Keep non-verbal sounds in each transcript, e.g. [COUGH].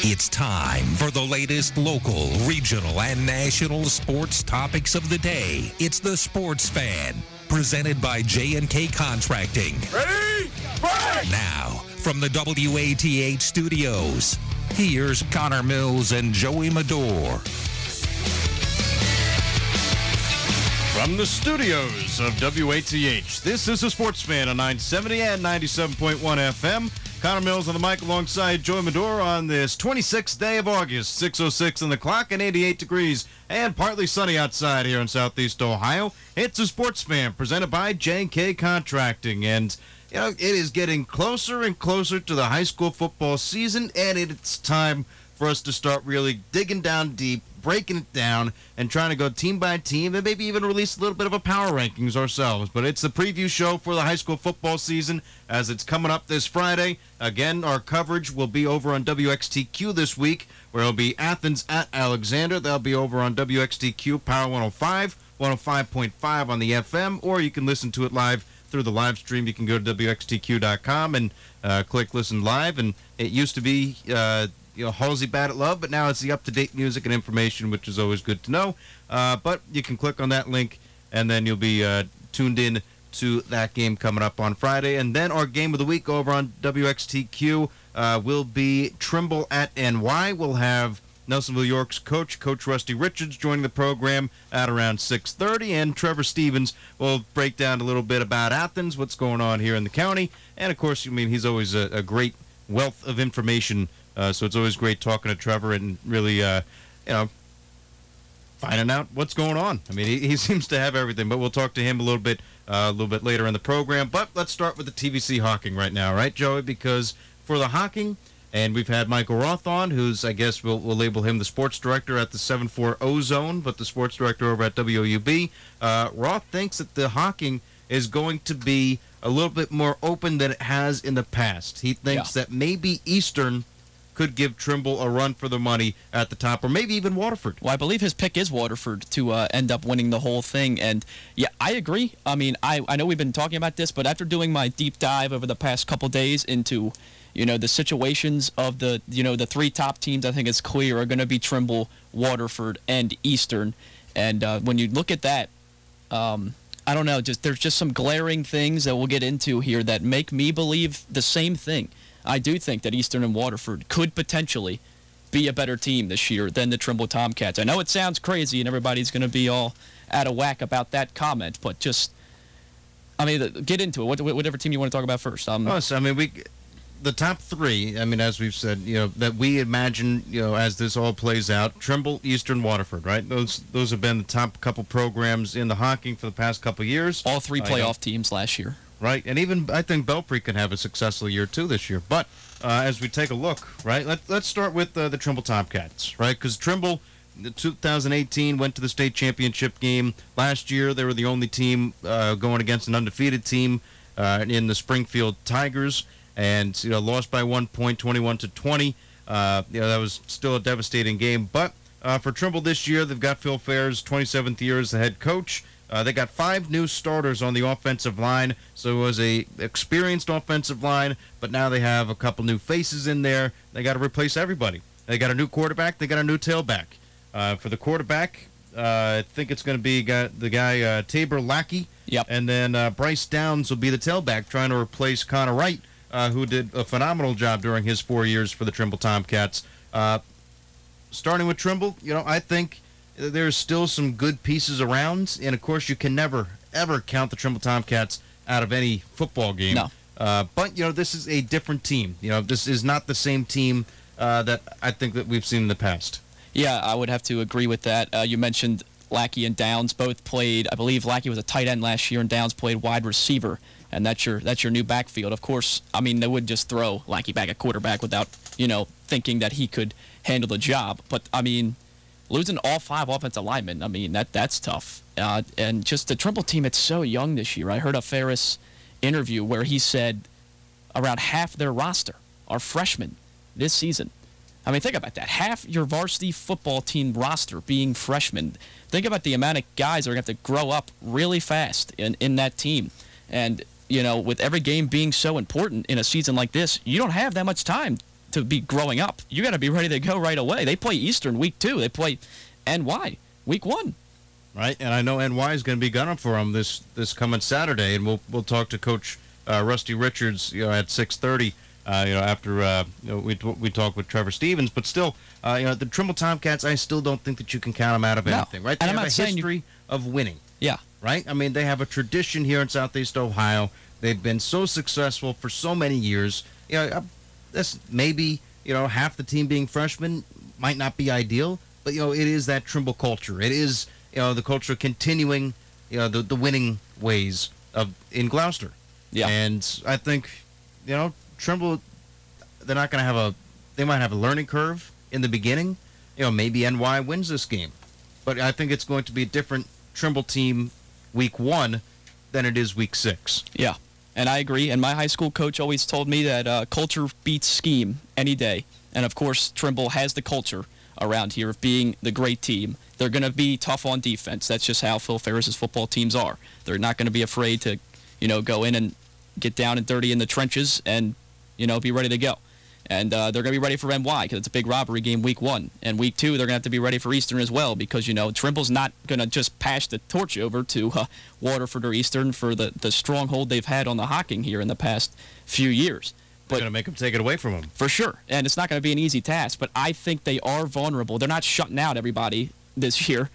It's time for the latest local, regional, and national sports topics of the day. It's the Sports Fan, presented by J&K Contracting. Ready? Break! Now, from the WATH studios, here's Connor Mills and Joey Medor. From the studios of WATH, this is the Sports Fan on 970 and 97.1 FM. Connor Mills on the mic alongside Joey Medor on this 26th day of August, 6.06 on the clock and 88 degrees and partly sunny outside here in southeast Ohio. It's a Sports Fan presented by J&K Contracting and you know, it is getting closer and closer to the high school football season and it's time for us to start really digging down deep, breaking it down, and trying to go team by team, and maybe even release a little bit of a power rankings ourselves. But it's the preview show for the high school football season as it's coming up this Friday. Again, our coverage will be over on WXTQ this week, where it'll be Athens at Alexander. That'll be over on WXTQ Power 105, 105.5 on the FM, or you can listen to it live through the live stream. You can go to WXTQ.com and uh, click listen live. And it used to be. Uh, you know, Halsey Bad at Love, but now it's the up to date music and information, which is always good to know. Uh, but you can click on that link, and then you'll be uh, tuned in to that game coming up on Friday. And then our game of the week over on WXTQ uh, will be Trimble at NY. We'll have Nelsonville York's coach, Coach Rusty Richards, joining the program at around 6:30, and Trevor Stevens will break down a little bit about Athens, what's going on here in the county, and of course, I mean he's always a, a great wealth of information uh, so it's always great talking to Trevor and really, uh, you know, finding out what's going on. I mean, he, he [LAUGHS] seems to have everything, but we'll talk to him a little bit uh, a little bit later in the program. But let's start with the TVC Hocking right now, right, Joey? Because for the Hocking, and we've had Michael Roth on, who's, I guess, we'll, we'll label him the sports director at the 740 zone, but the sports director over at WUB. Uh, Roth thinks that the Hocking is going to be a little bit more open than it has in the past. He thinks yeah. that maybe Eastern – could give Trimble a run for the money at the top, or maybe even Waterford. Well, I believe his pick is Waterford to uh, end up winning the whole thing. And yeah, I agree. I mean, I, I know we've been talking about this, but after doing my deep dive over the past couple days into you know the situations of the you know the three top teams i think it's clear are going to be trimble waterford and eastern and uh, when you look at that um, i don't know just there's just some glaring things that we'll get into here that make me believe the same thing I do think that Eastern and Waterford could potentially be a better team this year than the Trimble Tomcats. I know it sounds crazy and everybody's going to be all out of whack about that comment, but just, I mean, get into it. What, Whatever team you want to talk about first. Um, oh, so, I mean, we, the top three. I mean, as we've said, you know, that we imagine, you know, as this all plays out, Trimble, Eastern, Waterford, right? Those those have been the top couple programs in the Hocking for the past couple years. All three playoff teams last year right? And even I think Belpre can have a successful year too this year. But uh, as we take a look, right, let, let's start with uh, the Trimble Tomcats, right? Because Trimble, the 2018 went to the state championship game last year. They were the only team uh, going against an undefeated team uh, in the Springfield Tigers, and you know lost by one point, 21 to 20. Uh, you know that was still a devastating game, but. Uh, for Trimble this year, they've got Phil Faires, 27th year as the head coach. Uh, they got five new starters on the offensive line, so it was a experienced offensive line. But now they have a couple new faces in there. They got to replace everybody. They got a new quarterback. They got a new tailback. Uh, for the quarterback, uh, I think it's going to be the guy uh, Tabor Lackey. Yep. And then uh, Bryce Downs will be the tailback, trying to replace Connor Wright, uh, who did a phenomenal job during his four years for the Trimble Tomcats. starting with Trimble, you know, I think there's still some good pieces around, and of course, you can never ever count the Trimble Tomcats out of any football game. No. Uh, but you know, this is a different team. You know, this is not the same team uh, that I think that we've seen in the past. Yeah, I would have to agree with that. Uh, you mentioned Lackey and Downs both played. I believe Lackey was a tight end last year, and Downs played wide receiver. And that's your that's your new backfield. Of course, I mean they would just throw Lackey back at quarterback without you know thinking that he could handle the job. But I mean, losing all five offensive linemen, I mean, that that's tough. Uh, and just the Trimble team, it's so young this year. I heard a Faires interview where he said around half their roster are freshmen this season. I mean, think about that. Half your varsity football team roster being freshmen. Think about the amount of guys that are going to have to grow up really fast in, in that team. And, you know, with every game being so important in a season like this, you don't have that much time to be growing up. You got to be ready to go right away. They play Eastern week two. They play NY week one. Right, and I know NY is going to be gunning for them this this coming Saturday, and we'll we'll talk to Coach uh, Rusty Richards, you know, at six thirty. Uh, you know, after uh, you know, we we talk with Trevor Stevens, but still, uh, you know, the Trimble Tomcats, I still don't think that you can count them out of No. anything. Right, they And I'm have not a saying you- history of winning. Yeah, right? I mean, they have a tradition here in Southeast Ohio. They've been so successful for so many years. You know, uh, this maybe you know half the team being freshmen might not be ideal, but you know it is that Trimble culture. It is you know the culture of continuing you know the the winning ways of in Glouster. Yeah. and I think you know Trimble, they're not going to have a they might have a learning curve in the beginning. You know, maybe NY wins this game, but I think it's going to be a different Trimble team week one than it is week six. yeah. And I agree. And my high school coach always told me that uh, culture beats scheme any day. And of course, Trimble has the culture around here of being the great team. They're going to be tough on defense. That's just how Phil Faires's football teams are. They're not going to be afraid to, you know, go in and get down and dirty in the trenches and, you know, be ready to go. And uh, they're going to be ready for NY because it's a big robbery game week one. And week two, they're going to have to be ready for Eastern as well because, you know, Trimble's not going to just pass the torch over to uh, Waterford or Eastern for the, the stronghold they've had on the Hocking here in the past few years. But going to make them take it away from them. for sure. And it's not going to be an easy task, but I think they are vulnerable. They're not shutting out everybody this year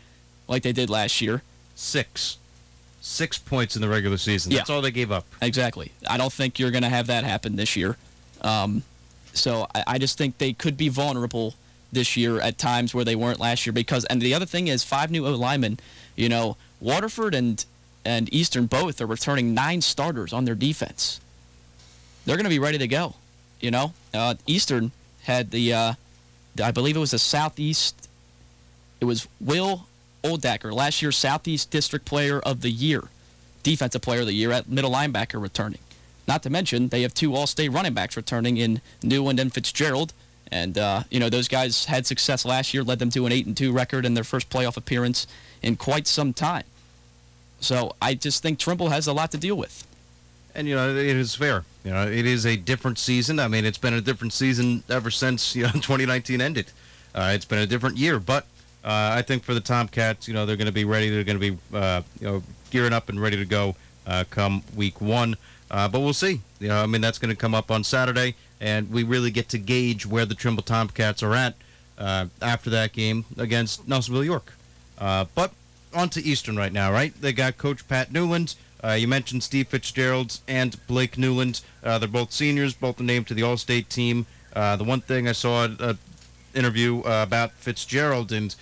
like they did last year. Six, six points in the regular season. Yeah. That's all they gave up. Exactly. I don't think you're going to have that happen this year. Um, so I, I just think they could be vulnerable this year at times where they weren't last year because and the other thing is five new O linemen, you know, Waterford and and Eastern both are returning nine starters on their defense. They're going to be ready to go. You know, uh, Eastern had the, uh, I believe it was the Southeast. It was Will Oldacker, last year's Southeast District Player of the Year, Defensive Player of the Year at middle linebacker returning. Not to mention they have two All-State running backs returning in Newland and Fitzgerald, and uh, you know those guys had success last year, led them to an eight and two record in their first playoff appearance in quite some time. So I just think Trimble has a lot to deal with. And you know it is fair. You know it is a different season. I mean it's been a different season ever since you know [LAUGHS] 2019 ended. Uh, it's been a different year, but uh, I think for the Tomcats, you know they're going to be ready. They're going to be uh, you know gearing up and ready to go uh, come week one. Uh, but we'll see. You know I mean that's going to come up on Saturday, and we really get to gauge where the Trimble Tomcats are at uh, after that game against Nelsonville York. Uh, but on to Eastern right now, right? They got Coach Pat Newland. Uh, you mentioned Steve Fitzgerald and Blake Newland. Uh, they're both seniors, both named to the All-State team. Uh, the one thing I saw an interview about Fitzgerald, and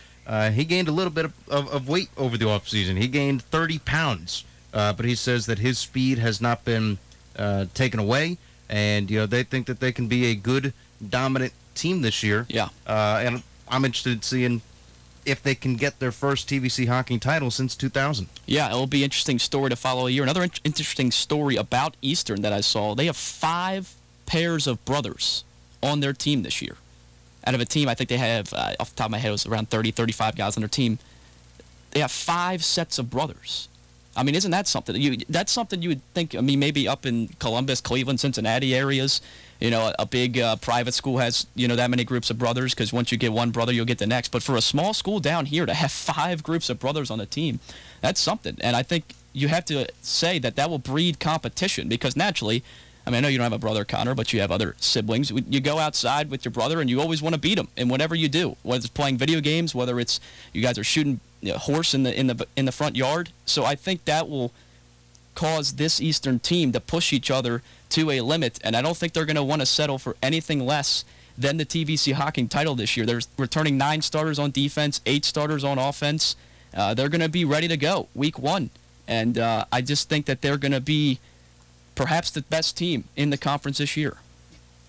he gained a little bit of, of, of weight over the offseason. He gained 30 pounds, uh, but he says that his speed has not been uh, taken away, and you know they think that they can be a good, dominant team this year. Yeah. Uh, and I'm interested in seeing if they can get their first TVC Hocking title since 2000. Yeah, it'll be an interesting story to follow a year. Another in- interesting story about Eastern that I saw, they have five pairs of brothers on their team this year. Out of a team, I think they have, uh, off the top of my head, it was around 30, 35 guys on their team. They have five sets of brothers. I mean, isn't that something? You, that's something you would think, I mean, maybe up in Columbus, Cleveland, Cincinnati areas, you know, a, a big uh, private school has, you know, that many groups of brothers because once you get one brother, you'll get the next. But for a small school down here to have [LAUGHS] five groups of brothers on a team, that's something. And I think you have to say that that will breed competition because naturally, I mean, I know you don't have a brother, Connor, but you have other siblings. You go outside with your brother, and you always want to beat him in whatever you do, whether it's playing video games, whether it's you guys are shooting a horse in the in the in the front yard. So I think that will cause this Eastern team to push each other to a limit, and I don't think they're going to want to settle for anything less than the TVC Hocking title this year. They're returning nine starters on defense, eight starters on offense. Uh, they're going to be ready to go week one, and uh, I just think that they're going to be perhaps the best team in the conference this year.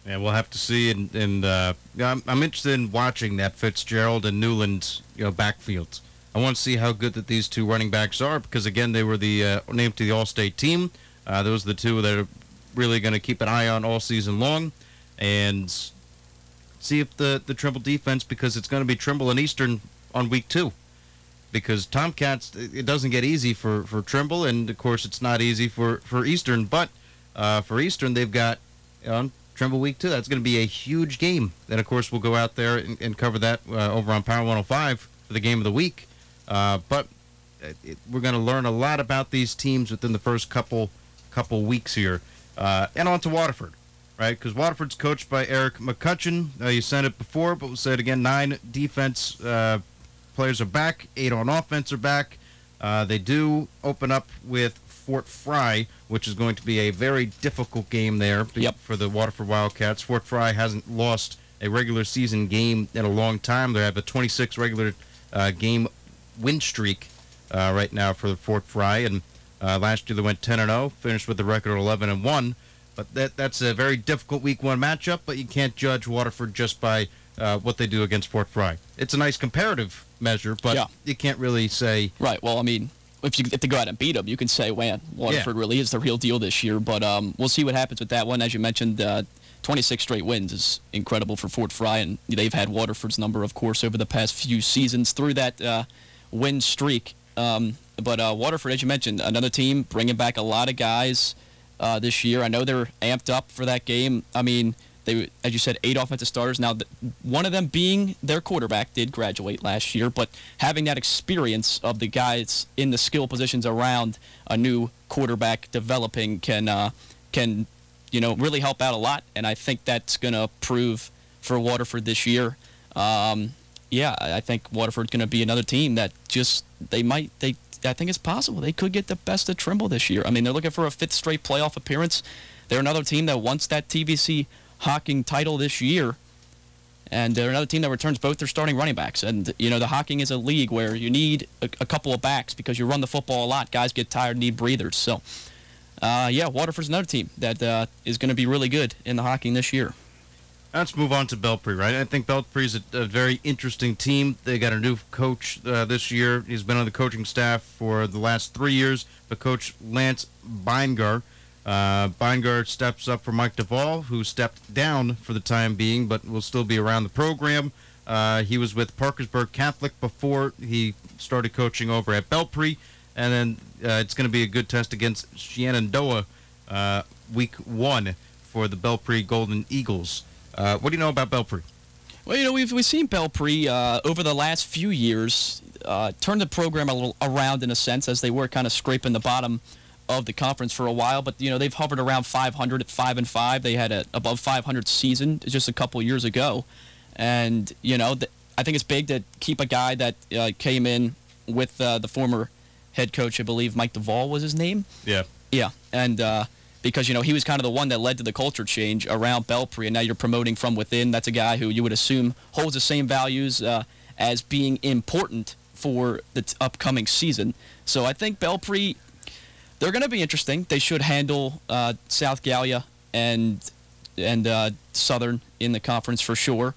Yeah, we'll have to see. And, and uh, I'm, I'm interested in watching that Fitzgerald and Newland you know, backfield. I want to see how good that these two running backs are because, again, they were the uh, named to the All-State team. Uh, those are the two that are really going to keep an eye on all season long. And see if the, the Trimble defense, because it's going to be Trimble and Eastern on week two. Because Tomcats, it doesn't get easy for, for Trimble, and of course it's not easy for, for Eastern. But uh, for Eastern, they've got you know, Trimble week two. That's going to be a huge game. Then, of course, we'll go out there and, and cover that uh, over on Power 105 for the game of the week. Uh, but it, we're going to learn a lot about these teams within the first couple couple weeks here. Uh, and on to Waterford, right? Because Waterford's coached by Eric McCutcheon. Uh, you said it before, but we'll say it again. Nine defense uh, players are back. Eight on offense are back. Uh, they do open up with Fort Frye, which is going to be a very difficult game there yep. for the Waterford Wildcats. Fort Frye hasn't lost a regular season game in a long time. They have a 26 regular uh, game win streak uh, right now for Fort Frye, and uh, last year they went 10 and 0, finished with a record of 11 and 1. But that that's a very difficult Week One matchup. But you can't judge Waterford just by uh, what they do against Fort Frye. It's a nice comparative measure, but yeah. you can't really say. Right. Well, I mean, if you if they go out and beat them, you can say, "Man, Waterford yeah. really is the real deal this year." But um, we'll see what happens with that one. As you mentioned, uh, 26 straight wins is incredible for Fort Frye, and they've had Waterford's number, of course, over the past few seasons through that uh, win streak. Um, but uh, Waterford, as you mentioned, another team bringing back a lot of guys uh, this year. I know they're amped up for that game. I mean, they, as you said, eight offensive starters. Now, one of them being their quarterback did graduate last year, but having that experience of the guys in the skill positions around a new quarterback developing can uh, can you know really help out a lot. And I think that's going to prove for Waterford this year. Um, yeah, I think Waterford's going to be another team that just they might they I think it's possible they could get the best of Trimble this year. I mean, they're looking for a fifth straight playoff appearance. They're another team that wants that TVC Hocking title this year. And they're another team that returns both their starting running backs. And, you know, the Hocking is a league where you need a, a couple of backs because you run the football a lot. Guys get tired, need breathers. So, uh, yeah, Waterford's another team that uh, is going to be really good in the Hocking this year. Let's move on to Belpre, right? I think Belpre is a, a, very interesting team. They got a new coach uh, this year. He's been on the coaching staff for the last three years. But Coach Lance Beingar, uh, Beingar steps up for Mike Duvall, who stepped down for the time being, but will still be around the program. Uh, he was with Parkersburg Catholic before he started coaching over at Belpre, and then uh, it's going to be a good test against Shenandoah uh, week one for the Belpre Golden Eagles. Uh, what do you know about Belpre? Well, you know, we've, we've seen Belpre uh, over the last few years uh, turn the program a little around in a sense as they were kind of scraping the bottom of the conference for a while. But, you know, they've hovered around 500 at 5 and 5. They had a above 500 season just a couple years ago. And, you know, th- I think it's big to keep a guy that uh, came in with uh, the former head coach, I believe Mike Duvall was his name. Yeah. Yeah. And, uh, because you know he was kind of the one that led to the culture change around Belpre, and now you're promoting from within. That's a guy who you would assume holds the same values uh, as being important for the t- upcoming season. So I think Belpre, they're going to be interesting. They should handle uh, South Gallia and and uh, Southern in the conference for sure.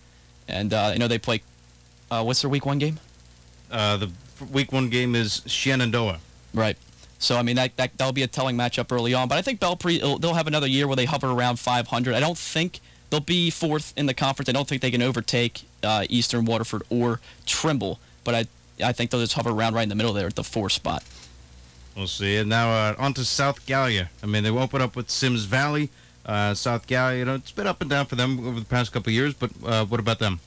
And uh, I know they play. Uh, what's their week one game? Uh, the week one game is Shenandoah. Right. So I mean that, that that'll be a telling matchup early on. But I think Belpre they'll have another year where they hover around 500. I don't think they'll be fourth in the conference. I don't think they can overtake uh, Eastern Waterford or Trimble. But I I think they'll just hover around right in the middle there at the four spot. We'll see. And now uh, on to South Gallia. I mean they open up with Symmes Valley. Uh, South Gallia, you know, it's been up and down for them over the past couple years. But uh, what about them?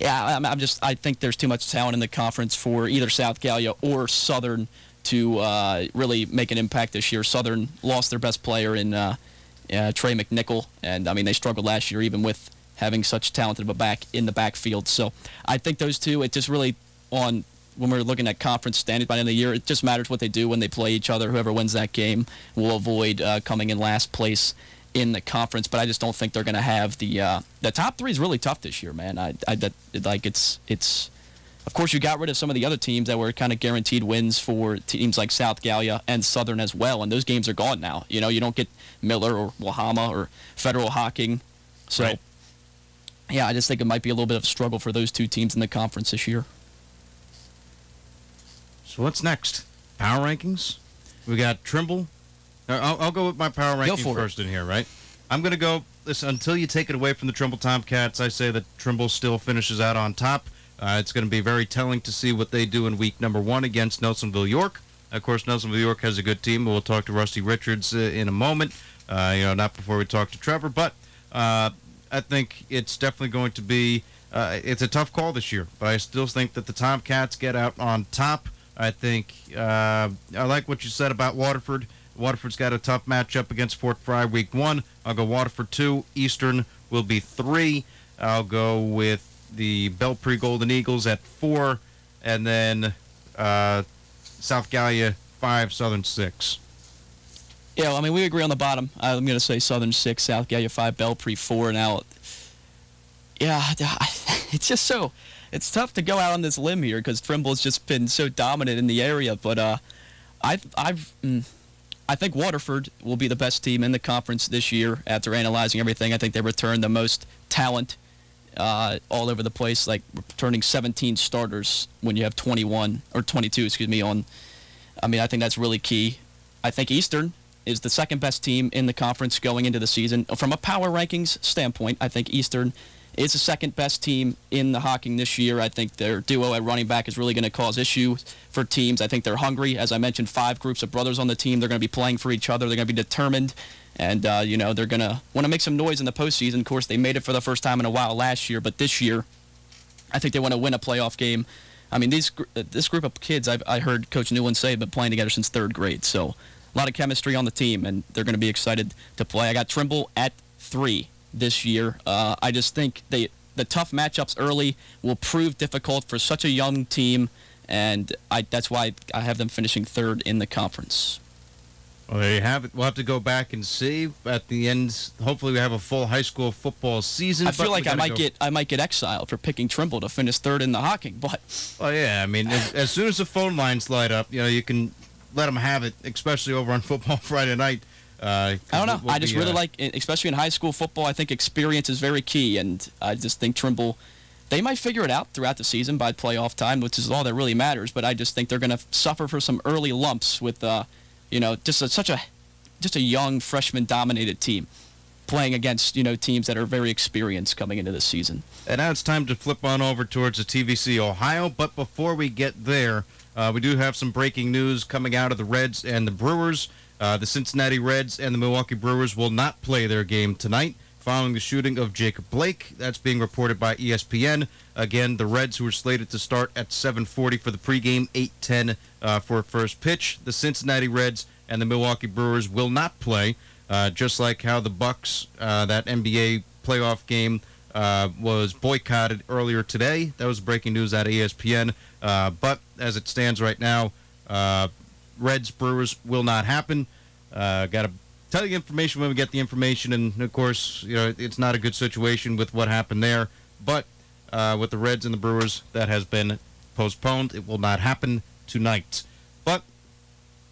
Yeah, I'm just I think there's too much talent in the conference for either South Gallia or Southern to uh, really make an impact this year. Southern lost their best player in uh, uh, Trey McNichol, and I mean they struggled last year even with having such talented of a back in the backfield. So I think those two, it just really on when we're looking at conference standings by the end of the year, it just matters what they do when they play each other. Whoever wins that game will avoid uh, coming in last place in the conference. But I just don't think they're going to have the uh, the top three is really tough this year, man. I, I that, like it's it's of course, you got rid of some of the other teams that were kind of guaranteed wins for teams like South Gallia and Southern as well, and those games are gone now. You know, you don't get Miller or Wahama or Federal Hocking. So, right. yeah, I just think it might be a little bit of a struggle for those two teams in the conference this year. So what's next? Power rankings? We got Trimble. Uh, I'll, I'll go with my power ranking first it. in here, right? I'm going to go. Listen, until you take it away from the Trimble Tomcats, I say that Trimble still finishes out on top. Uh, it's going to be very telling to see what they do in week number one against Nelsonville York. Of course, Nelsonville York has a good team. But we'll talk to Rusty Richards uh, in a moment. Uh, you know, not before we talk to Trevor, but uh, I think it's definitely going to be. Uh, it's a tough call this year, but I still think that the Tomcats get out on top. I think uh, I like what you said about Waterford. Waterford's got a tough matchup against Fort Frye week one. I'll go Waterford two. Eastern will be three. I'll go with the Belpre Golden Eagles at four, and then uh, South Gallia five, Southern six. Yeah, well, I mean, we agree on the bottom. I'm going to say Southern six, South Gallia five, Belpre four. Now, yeah, [LAUGHS] it's just so it's tough to go out on this limb here because Trimble's just been so dominant in the area. But uh, I've I've. Mm, I think Waterford will be the best team in the conference this year after analyzing everything. I think they returned the most talent uh, all over the place, like returning 17 starters when you have 21 or 22, excuse me. On, I mean, I think that's really key. I think Eastern is the second best team in the conference going into the season from a power rankings standpoint. I think Eastern is the second best team in the Hocking this year. I think their duo at running back is really going to cause issue for teams. I think they're hungry. As I mentioned, five groups of brothers on the team. They're going to be playing for each other. They're going to be determined. And, uh, you know, they're going to want to make some noise in the postseason. Of course, they made it for the first time in a while last year, but this year, I think they want to win a playoff game. I mean, these this group of kids, I've, I heard Coach Newland say, have been playing together since third grade. So a lot of chemistry on the team, and they're going to be excited to play. I got Trimble at three this year. Uh, I just think they the tough matchups early will prove difficult for such a young team, and I, that's why I have them finishing third in the conference. Well, there you have it. We'll have to go back and see at the end. Hopefully, we have a full high school football season. I feel like I might go. get I might get exiled for picking Trimble to finish third in the Hocking, [LAUGHS] but. Oh yeah, I mean, as, as, soon as the phone lines light up, you know, you can let them have it, especially over on [LAUGHS] Football Friday night. Uh, I don't know. We'll I just be, really uh, like, especially in high school football. I think experience is very key, and I just think Trimble, they might figure it out throughout the season by playoff time, which is all that really matters. But I just think they're going to suffer for some early lumps with, uh, you know, just a, such a, just a young freshman-dominated team playing against you know teams that are very experienced coming into the season. And now it's time to flip on over towards the TVC Ohio. But before we get there, uh, we do have some breaking news coming out of the Reds and the Brewers. Uh, the Cincinnati Reds and the Milwaukee Brewers will not play their game tonight following the shooting of Jacob Blake. That's being reported by ESPN. Again, the Reds, who were slated to start at 7:40 for the pregame, 8:10 uh, for first pitch. The Cincinnati Reds and the Milwaukee Brewers will not play, uh, just like how the Bucks, uh, that NBA playoff game, uh, was boycotted earlier today. That was breaking news at ESPN. Uh, but as it stands right now, Reds Brewers will not happen. Uh, Got to tell you information when we get the information, and of course, you know it's not a good situation with what happened there. But uh, with the Reds and the Brewers, that has been postponed. It will not happen tonight. But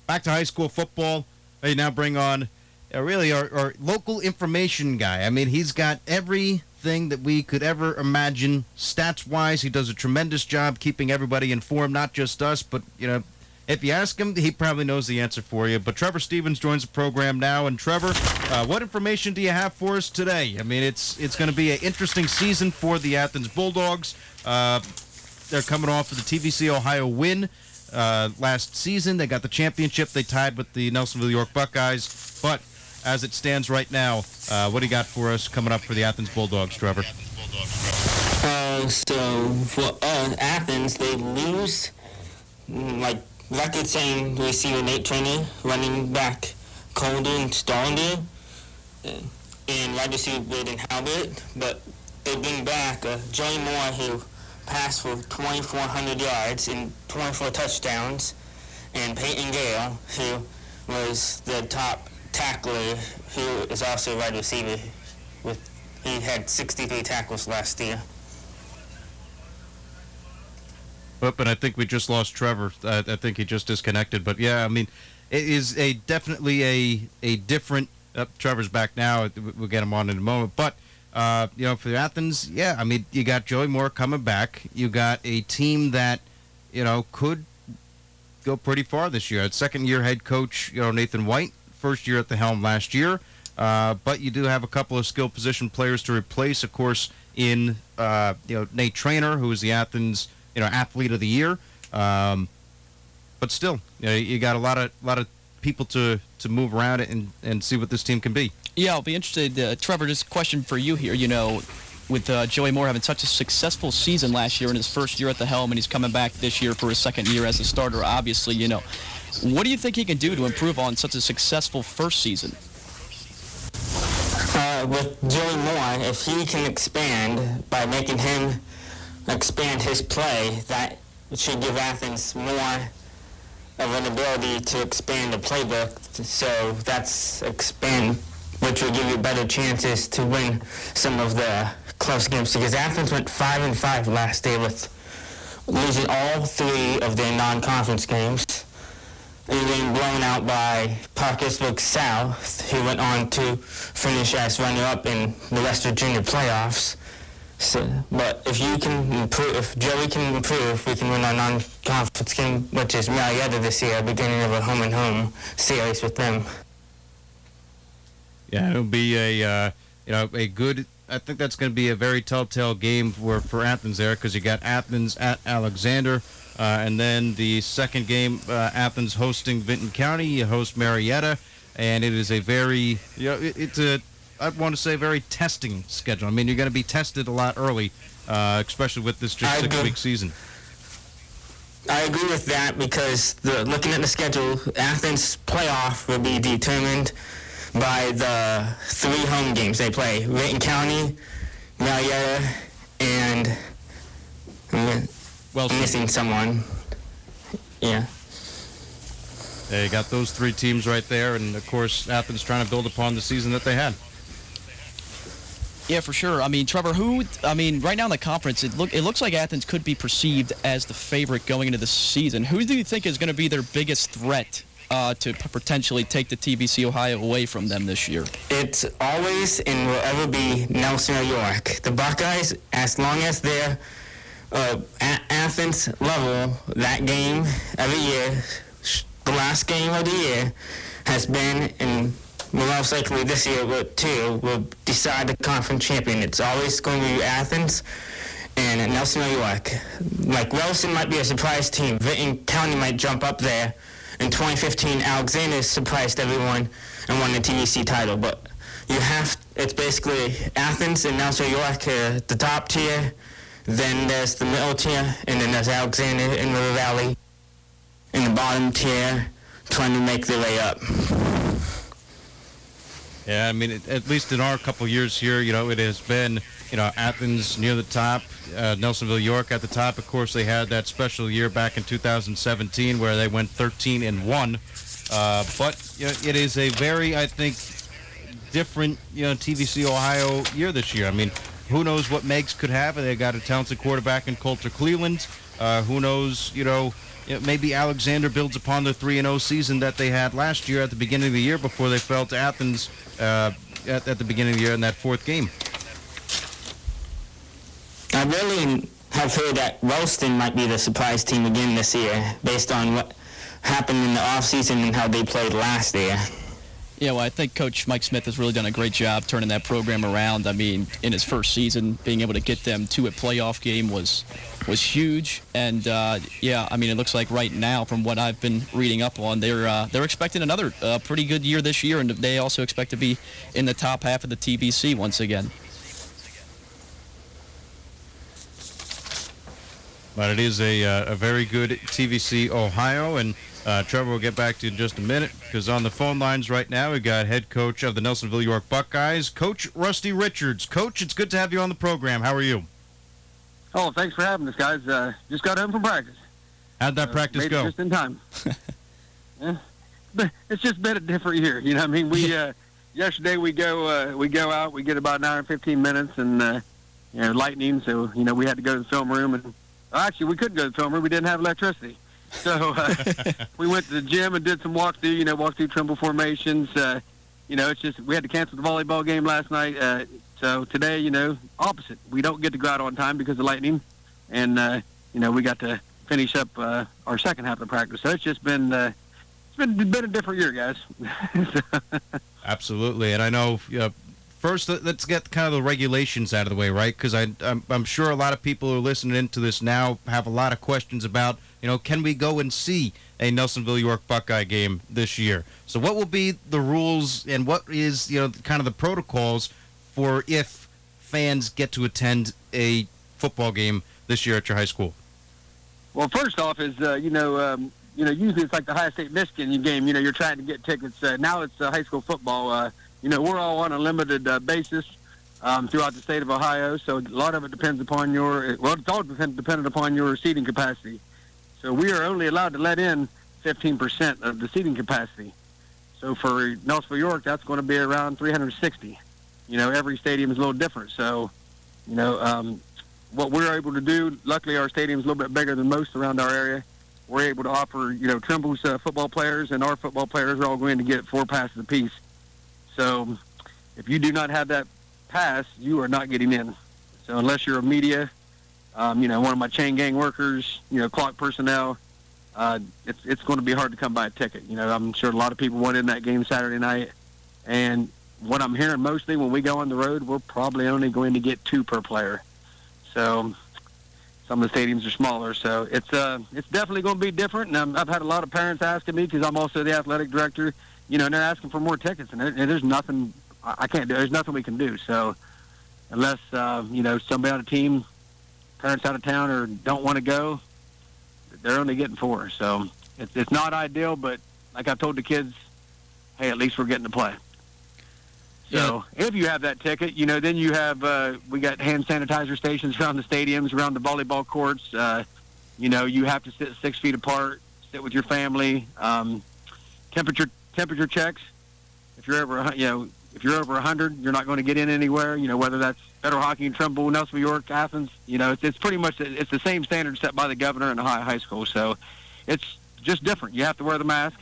back to high school football. They now bring on uh, really our, our local information guy. I mean, he's got everything that we could ever imagine stats wise. He does a tremendous job keeping everybody informed, not just us, but you know if you ask him, he probably knows the answer for you. But Trevor Stevens joins the program now. And Trevor, uh, what information do you have for us today? I mean, it's it's going to be an interesting season for the Athens Bulldogs. Uh, they're coming off of the TVC Ohio win uh, last season. They got the championship. They tied with the Nelsonville York Buckeyes. But as it stands right now, uh, what do you got for us coming up for the Athens Bulldogs, Trevor? Uh, so for uh, Athens, they lose mm, like record saying receiver Nate Trainer, running back Colden Starlinger, and wide receiver Braden Halbert. But they bring back uh, Joey Moore who passed for 2,400 yards and 24 touchdowns, and Peyton Gale who was the top tackler who is also a wide receiver. With he had 63 tackles last year. But, but I think we just lost Trevor. I, I think he just disconnected. But yeah, I mean, it is a definitely a a different. Uh, Trevor's back now. We'll get him on in a moment. But uh, you know, for Athens, yeah, I mean, you got Joey Moore coming back. You got a team that you know could go pretty far this year. Second year head coach, you know, Nathan White, first year at the helm last year. Uh, but you do have a couple of skill position players to replace, of course, in uh, you know Nate Trainer, who is the Athens you know athlete of the year. Um, but still, you, know, you got a lot of lot of people to to move around and and see what this team can be. Yeah, I'll be interested. Uh, Trevor, just a question for you here. You know, with uh, Joey Moore having such a successful season last year in his first year at the helm, and he's coming back this year for his second year as a starter, obviously, you know, what do you think he can do to improve on such a successful first season? Uh, with Joey Moore, if he can expand by making him expand his play, that should give Athens more of an ability to expand the playbook. So that's expand, which will give you better chances to win some of the close games. Because Athens went five and five last day with losing all three of their non-conference games. And being blown out by Parkersburg South, who went on to finish as runner-up in the West Virginia playoffs. But if you can improve, if Joey can improve, we can win our non-conference game, which is Marietta this year, beginning of a home and home series with them. Yeah, it'll be a uh, you know a good. I think that's going to be a very telltale game for for Athens there because you got Athens at Alexander, uh, and then the second game, uh, Athens hosting Vinton County. You host Marietta, and it is a very you know it, it's a I want to say very testing schedule. I mean, you're going to be tested a lot early, uh, especially with this just six week season. I agree with that because the, looking at the schedule, Athens playoff will be determined by the three home games they play: Vinton County, Marietta, and I'm, well, missing someone. Yeah. They got those three teams right there, and of course, Athens trying to build upon the season that they had. Yeah, for sure. I mean, Trevor, who? I mean, right now in the conference, it look it looks like Athens could be perceived as the favorite going into the season. Who do you think is going to be their biggest threat uh, to potentially take the TVC Ohio away from them this year? It's always and will ever be Nelson or York. The Buckeyes, as long as they're uh, at Athens level, that game every year, the last game of the year, has been in most likely this year will, too, will decide the conference champion. It's always going to be Athens and Nelsonville York. Like Wellston might be a surprise team. Vinton County might jump up there. In 2015, Alexander surprised everyone and won the TVC title. But you have, it's basically Athens and Nelsonville York, uh, the top tier. Then there's the middle tier, and then there's Alexander and River Valley in the bottom tier trying to make their way up. Yeah, I mean, at least in our couple years here, you know, it has been, you know, Athens near the top, uh, Nelsonville, York at the top. Of course, they had that special year back in 2017 where they went 13 and one. Uh, but you know, it is a very, I think, different, you know, TVC Ohio year this year. I mean, who knows what Meigs could have? They got a talented quarterback in Coulter Cleland. Uh, who knows, you know, maybe Alexander builds upon the 3 0 season that they had last year at the beginning of the year before they fell to Athens uh, at, at, the beginning of the year in that fourth game. I really have heard that Wellston might be the surprise team again this year based on what happened in the offseason and how they played last year. Yeah, well, I think Coach Mike Smith has really done a great job turning that program around. I mean, in his first season, being able to get them to a playoff game was was huge. And uh, yeah, I mean, it looks like right now, from what I've been reading up on, they're uh, they're expecting another uh, pretty good year this year, and they also expect to be in the top half of the TVC once again. But it is a, uh, a very good TVC Ohio, and uh, Trevor will get back to you in just a minute because on the phone lines right now we got head coach of the Nelsonville York Buckeyes, Coach Rusty Richards. Coach, it's good to have you on the program. How are you? Oh, thanks for having us, guys. Uh, just got home from practice. How'd that uh, practice go? Just in time. [LAUGHS] yeah. It's just been a different year. You know, I mean, we uh, yesterday we go uh, we go out, we get about an hour and fifteen minutes, and uh, you know, lightning. So you know, we had to go to the film room, and actually we couldn't go to the film room. We didn't have electricity. So uh, [LAUGHS] we went to the gym and did some walkthrough, you know, walk through Trimble formations. Uh, you know, it's just we had to cancel the volleyball game last night. Uh, so today, you know, opposite. We don't get to go out on time because of lightning, and uh, you know we got to finish up uh, our second half of the practice. So it's just been uh, it's been been a different year, guys. [LAUGHS] Absolutely, and I know first let- let's get kind of the regulations out of the way, right? Because I'm, I'm sure a lot of people who are listening into this now have a lot of questions about, you know, can we go and see a Nelsonville York Buckeye game this year? So what will be the rules and what is you know kind of the protocols for if fans get to attend a football game this year at your high school? Well, first off, is uh, you know, um, you know, usually it's like the Ohio State Michigan game. You know, you're trying to get tickets. Uh, now it's uh, high school football. Uh, you know, we're all on a limited uh, basis um, throughout the state of Ohio, so a lot of it depends upon your. Well, it's all depend, dependent upon your seating capacity. So we are only allowed to let in 15% of the seating capacity. So for Nelsonville York, that's going to be around 360. You know, every stadium is a little different. So, you know, um, what we're able to do, luckily our stadium's a little bit bigger than most around our area. We're able to offer, you know, Trimble's uh, football players and our football players are all going to get four passes apiece. So if you do not have that pass, you are not getting in. So unless you're a media, um, you know, one of my chain gang workers, you know, clock personnel, uh, it's it's going to be hard to come by a ticket. You know, I'm sure a lot of people went in that game Saturday night, and what I'm hearing mostly when we go on the road, we're probably only going to get two per player. So some of the stadiums are smaller, so it's uh it's definitely going to be different. And I'm, I've had a lot of parents asking me because I'm also the athletic director. You know, and they're asking for more tickets, and, there, and there's nothing I can't do. There's nothing we can do. So unless uh, you know somebody on a team, parents out of town or don't want to go, they're only getting four. So it's it's not ideal, but like I told the kids, hey, at least we're getting to play. So if you have that ticket, you know, then you have uh, we got hand sanitizer stations [LAUGHS] around the stadiums, around the volleyball courts. Uh, you know, you have to sit six feet apart, sit with your family. Um, temperature temperature checks. If you're over, you know, if you're over 100, you're not going to get in anywhere. You know, whether that's Federal Hocking and Trimble, Nelsonville, York, Athens. You know, it's, it's pretty much it's the same standard set by the governor in Ohio high school. So it's just different. You have to wear the mask.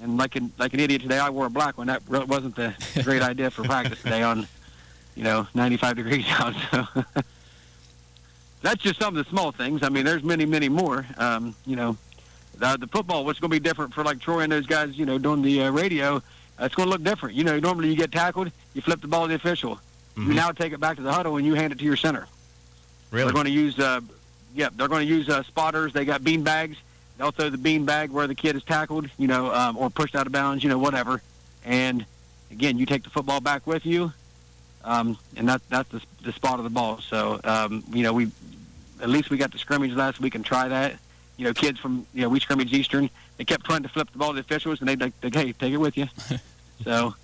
And like an like an idiot today, I wore a black one. That really wasn't the [LAUGHS] great idea for practice today on, you know, 95 degrees [LAUGHS] out. So that's just some of the small things. I mean, there's many, many more. Um, you know, the, the football, what's going to be different for like Troy and those guys, you know, doing the uh, radio, uh, it's going to look different. You know, normally you get tackled, you flip the ball to the official. You now take it back to the huddle and you hand it to your center. Really? They're going to use, uh, yeah, they're going to use uh, spotters. They got bean bags. Throw the bean bag where the kid is tackled, you know, um, or pushed out of bounds, you know, whatever. And again, you take the football back with you, um, and that, that's the, the spot of the ball. So, um, you know, we at least we got the scrimmage last week and try that. You know, kids from you know we scrimmage Eastern, they kept trying to flip the ball to the officials, and they'd like, like, hey, take it with you. [LAUGHS] so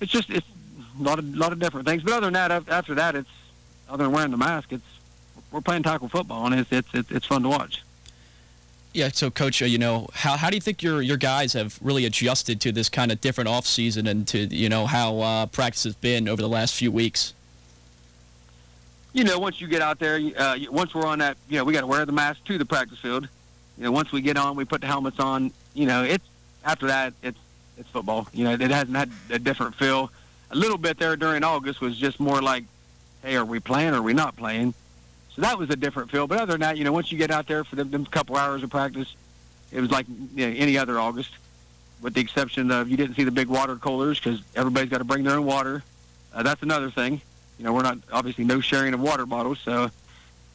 it's just it's a lot of lot of different things. But other than that, after that, it's other than wearing the mask, it's we're playing tackle football, and it's it's it's, it's fun to watch. Yeah, so coach, uh, you know, how, how do you think your your guys have really adjusted to this kind of different off season and to you know how uh, practice has been over the last few weeks? you know, once you get out there, uh, once we're on that, you know, we got to wear the mask to the practice field. You know, once we get on, we put the helmets on. You know, it's after that, it's it's football. You know, it hasn't had a different feel. A little bit there during August was just more like, hey, are we playing or are we not playing? So that was a different feel. But other than that, you know, once you get out there for them, them couple hours of practice, it was like you know, any other August, with the exception of you didn't see the big water coolers because everybody's got to bring their own water. Uh, that's another thing. You know, we're not obviously no sharing of water bottles, so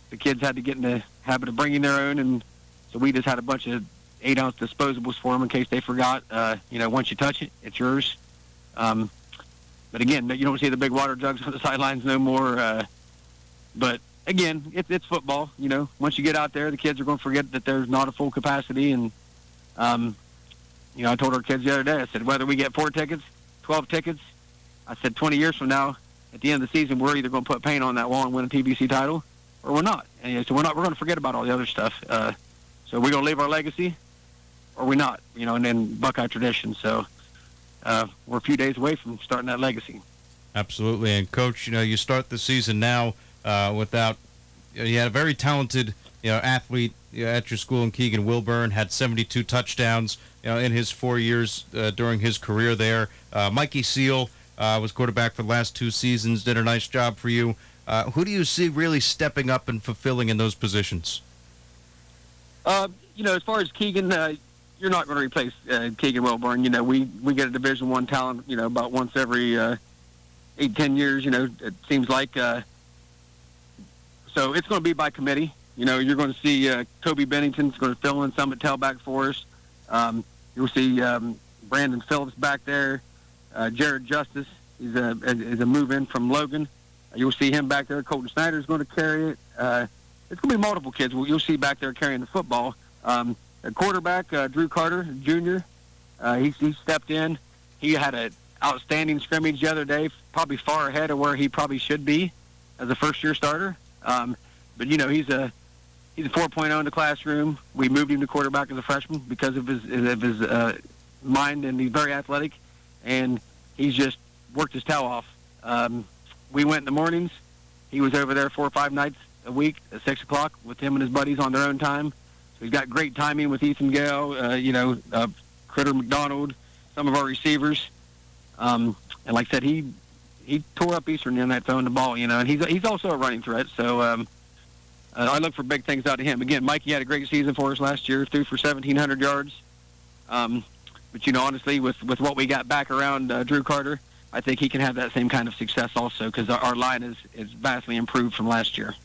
the kids had to get in the habit of bringing their own, and so we just had a bunch of eight ounce disposables for them in case they forgot. Uh, you know, once you touch it, it's yours. Um, but again, you don't see the big water jugs [LAUGHS] on the sidelines no more. Uh, but again, it's it's football. You know, once you get out there, the kids are going to forget that there's not a full capacity, and um, you know, I told our kids the other day, I said whether we get four tickets, twelve tickets, I said 20 years from now, at the end of the season, we're either going to put paint on that wall and win a TVC title, or we're not. And so we're not. We're going to forget about all the other stuff. Uh, so we're going to leave our legacy, or we're not. You know, and then Buckeye tradition. So uh, we're a few days away from starting that legacy. Absolutely. And coach, you know, you start the season now uh, without you, know, you had a very talented you know athlete you know, at your school in Keegan Wilburn had 72 touchdowns you know in his four years uh, during his career there. Uh, Mikey Seal uh, was quarterback for the last two seasons. Did a nice job for you. Uh, who do you see really stepping up and fulfilling in those positions? Uh, you know, as far as Keegan, you're not going to replace Keegan Wilburn. You know, we we get a Division One talent. You know, about once every eight, ten years. You know, it seems like. So it's going to be by committee. You know, you're going to see uh, Kobe Bennington's going to fill in some at tailback for us. Um, you'll see um, Brandon Phillips back there. Uh, Jared Justice is a is a move in from Logan. You'll see him back there. Colton Snyder is going to carry it. Uh, it's going to be multiple kids. Well, You'll see back there carrying the football. Um, quarterback, uh, Drew Carter Jr. Uh, he, he stepped in. He had an outstanding scrimmage the other day, probably far ahead of where he probably should be as a first-year starter. Um, but you know, he's a he's a 4.0 in the classroom. We moved him to quarterback as a freshman because of his of his uh, mind, and he's very athletic, and he's just worked his tail off. Um, we went in the mornings. He was over there four or five nights a week at six o'clock with him and his buddies on their own time. So he's got great timing with Ethan Gale, uh, you know, uh, Critter McDonald, some of our receivers. Um, and like I said, he he tore up Eastern in that throwing the ball, you know, and he's he's also a running threat. So um, uh, I look for big things out of him. Again, Mikey had a great season for us last year, threw for 1,700 yards. Um, but you know, honestly, with with what we got back around uh, Drew Carter, I think he can have that same kind of success also because our, our line is is vastly improved from last year.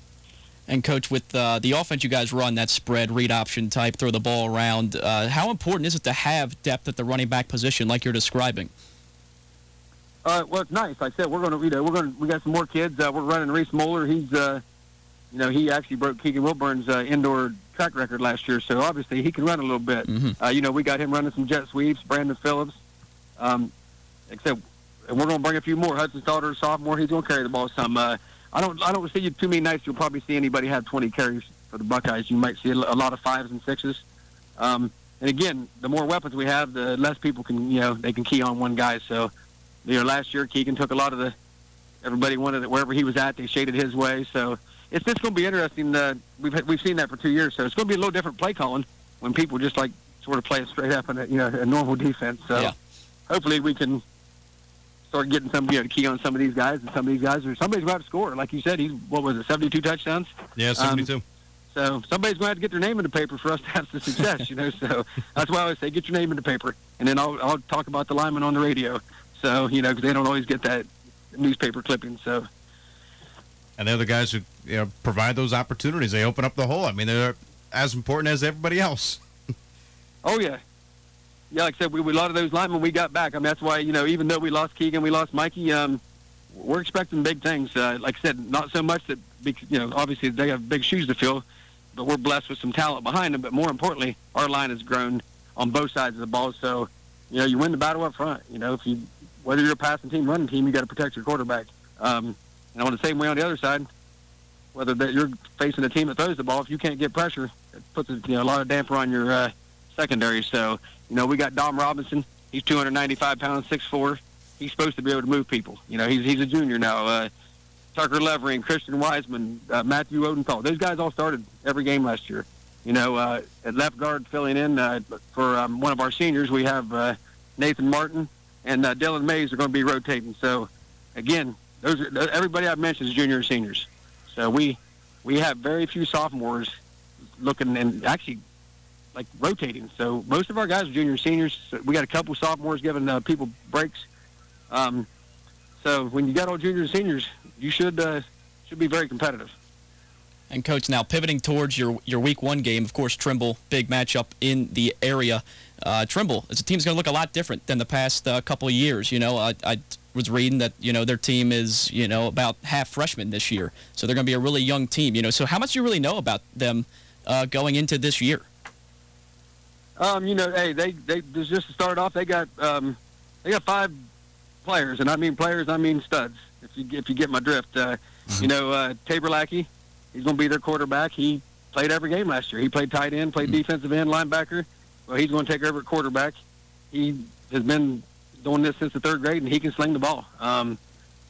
And coach, with uh, the offense you guys run, that spread read option type, throw the ball around. Uh, how important is it to have depth at the running back position, like you're describing? Uh, well, it's nice. Like I said, we're going to, you know, we're going to, we got some more kids. Uh, we're running Reese Moeller. He's, uh, you know, he actually broke Keegan Wilburn's uh, indoor track record last year, so obviously he can run a little bit. Mm-hmm. Uh, you know, we got him running some jet sweeps. Brandon Phillips, um, except, and we're going to bring a few more. Hudson Sauter, sophomore, he's going to carry the ball some. Uh, I don't, I don't see you too many nights. You'll probably see anybody have 20 carries for the Buckeyes. You might see a lot of fives and sixes. Um, and again, the more weapons we have, the less people can, you know, they can key on one guy. So, you know, last year Keegan took a lot of the. Everybody wanted it wherever he was at. They shaded his way. So it's just going to be interesting. Uh, we've we've seen that for two years. So it's going to be a little different play calling when people just like sort of play it straight up in a you know a normal defense. So Yeah. hopefully we can start getting some you know key on some of these guys and some of these guys or somebody's going to score. Like you said, he's what was it, 72 touchdowns. Yeah, 72. So somebody's going to have to get their name in the paper for us to have the success, you know. So that's why I always say get your name in the paper, and then I'll I'll talk about the lineman on the radio. So you know, because they don't always get that newspaper clipping. So and they're the guys who you know provide those opportunities. They open up the hole. I mean, they're as important as everybody else. [LAUGHS] oh yeah, yeah. Like I said, we, we a lot of those linemen we got back. I mean, that's why you know even though we lost Keegan, we lost Mikey. Um, we're expecting big things. Uh, like I said, not so much that you know obviously they have big shoes to fill, but we're blessed with some talent behind them. But more importantly, our line has grown on both sides of the ball. So you know you win the battle up front. You know if you whether you're a passing team, running team, you got to protect your quarterback. Um, and on the same way on the other side, whether that you're facing a team that throws the ball, if you can't get pressure, it puts a, you know, a lot of damper on your uh, secondary. So, you know, we got Dom Robinson. He's 295 pounds, 6'4". He's supposed to be able to move people. You know, he's he's a junior now. Uh, Tucker Levering, Christian Wiseman, uh, Matthew Odenthal. Those guys all started every game last year. You know, uh, at left guard filling in uh, for um, one of our seniors, we have uh, Nathan Martin and uh, Dylan Mays are going to be rotating. So, again, those are, everybody I've mentioned is junior and seniors. So we we have very few sophomores looking and actually like rotating. So most of our guys are junior and seniors. So we got a couple sophomores giving uh, people breaks. Um, so when you got all juniors and seniors, you should uh, should be very competitive. And coach, now pivoting towards your your week one game, of course, Trimble, big matchup in the area. Uh, Trimble, as a team, is going to look a lot different than the past uh, couple of years. You know, I, I was reading that you know their team is you know about half freshmen this year, so they're going to be a really young team. You know, so how much do you really know about them uh, going into this year? Um, you know, hey, they they just to start off, they got um, they got five players, and I mean players, I mean studs. If you if you get my drift, uh, you [LAUGHS] know, uh, Tabor Lackey, he's going to be their quarterback. He played every game last year. He played tight end, played defensive end, linebacker. Well, he's going to take over at quarterback. He has been doing this since the third grade, and he can sling the ball. Um,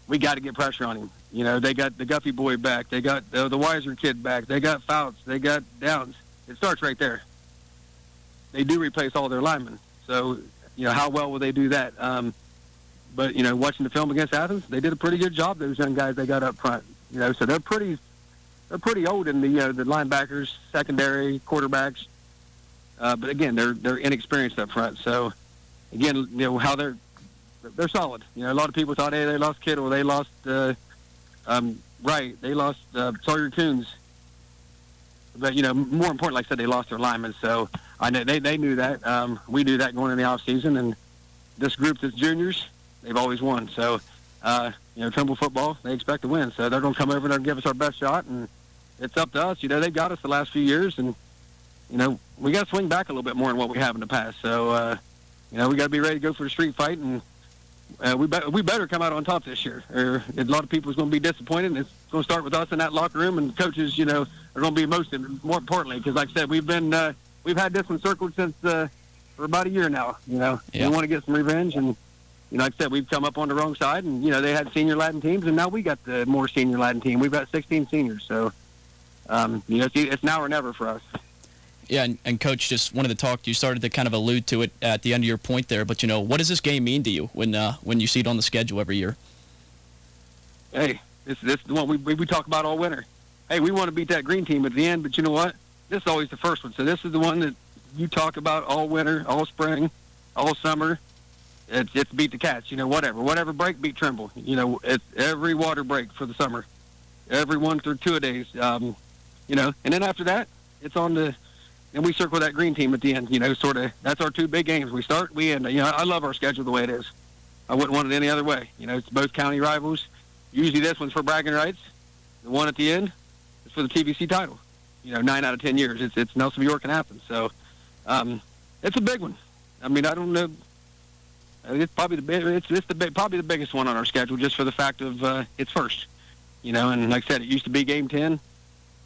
we got to get pressure on him. You know, they got the Guffey boy back. They got uh, the Weiser kid back. They got Fouts. They got Downs. It starts right there. They do replace all their linemen. So, you know, how well will they do that? Um, but, you know, watching the film against Athens, they did a pretty good job, those young guys they got up front. You know, so they're pretty they're pretty old in the you know, the linebackers, secondary, quarterbacks. Uh, but again, they're they're inexperienced up front. So again, you know how they're they're solid. You know, a lot of people thought, hey, they lost Kittle, they lost uh, um, Wright, they lost uh, Sawyer Coons. But you know, more important, like I said, they lost their linemen. So I know they they knew that. Um, we knew that going in the off season, and this group that's juniors, they've always won. So uh, you know, Trimble football, they expect to win. So they're going to come over and give us our best shot, and it's up to us. You know, they've got us the last few years, and you know, we got to swing back a little bit more than what we have in the past. So uh, you know, we got to be ready to go for the street fight and uh, we, be- we better come out on top this year. Or a lot of people is going to be disappointed. And it's going to start with us in that locker room, and coaches, you know, are going to be most more importantly because, like I said, we've been uh, we've had this one circled since uh, for about a year now. You know, Yeah. we want to get some revenge, and you know, like I said, we've come up on the wrong side, and you know, they had senior Latin teams, and now we got the more senior Latin team. We've got 16 seniors, so um, you know, it's, it's now or never for us. Yeah, and, and coach, just wanted to talk. You started to kind of allude to it at the end of your point there, but you know, what does this game mean to you when uh, when you see it on the schedule every year? hey, this this is the one we, we talk about all winter. Hey, we want to beat that green team at the end, but you know what? This is always the first one. So this is the one that you talk about all winter, all spring, all summer. It's it's beat the cats. You know, whatever, whatever break, beat Trimble. You know, it's every water break for the summer, every one through two days. Um, you know, and then after that, it's on the. And we circle that green team at the end. You know, sort of. That's our two big games. We start, we end. You know, I love our schedule the way it is. I wouldn't want it any other way. You know, it's both county rivals. Usually this one's for bragging rights. The one at the end is for the TVC title. You know, nine out of ten years. It's it's Nelson York and Athens. So um, it's a big one. I mean, I don't know. It's probably the big, it's it's the big, probably the biggest one on our schedule, just for the fact of uh, it's first. You know, and like I said, it used to be game ten,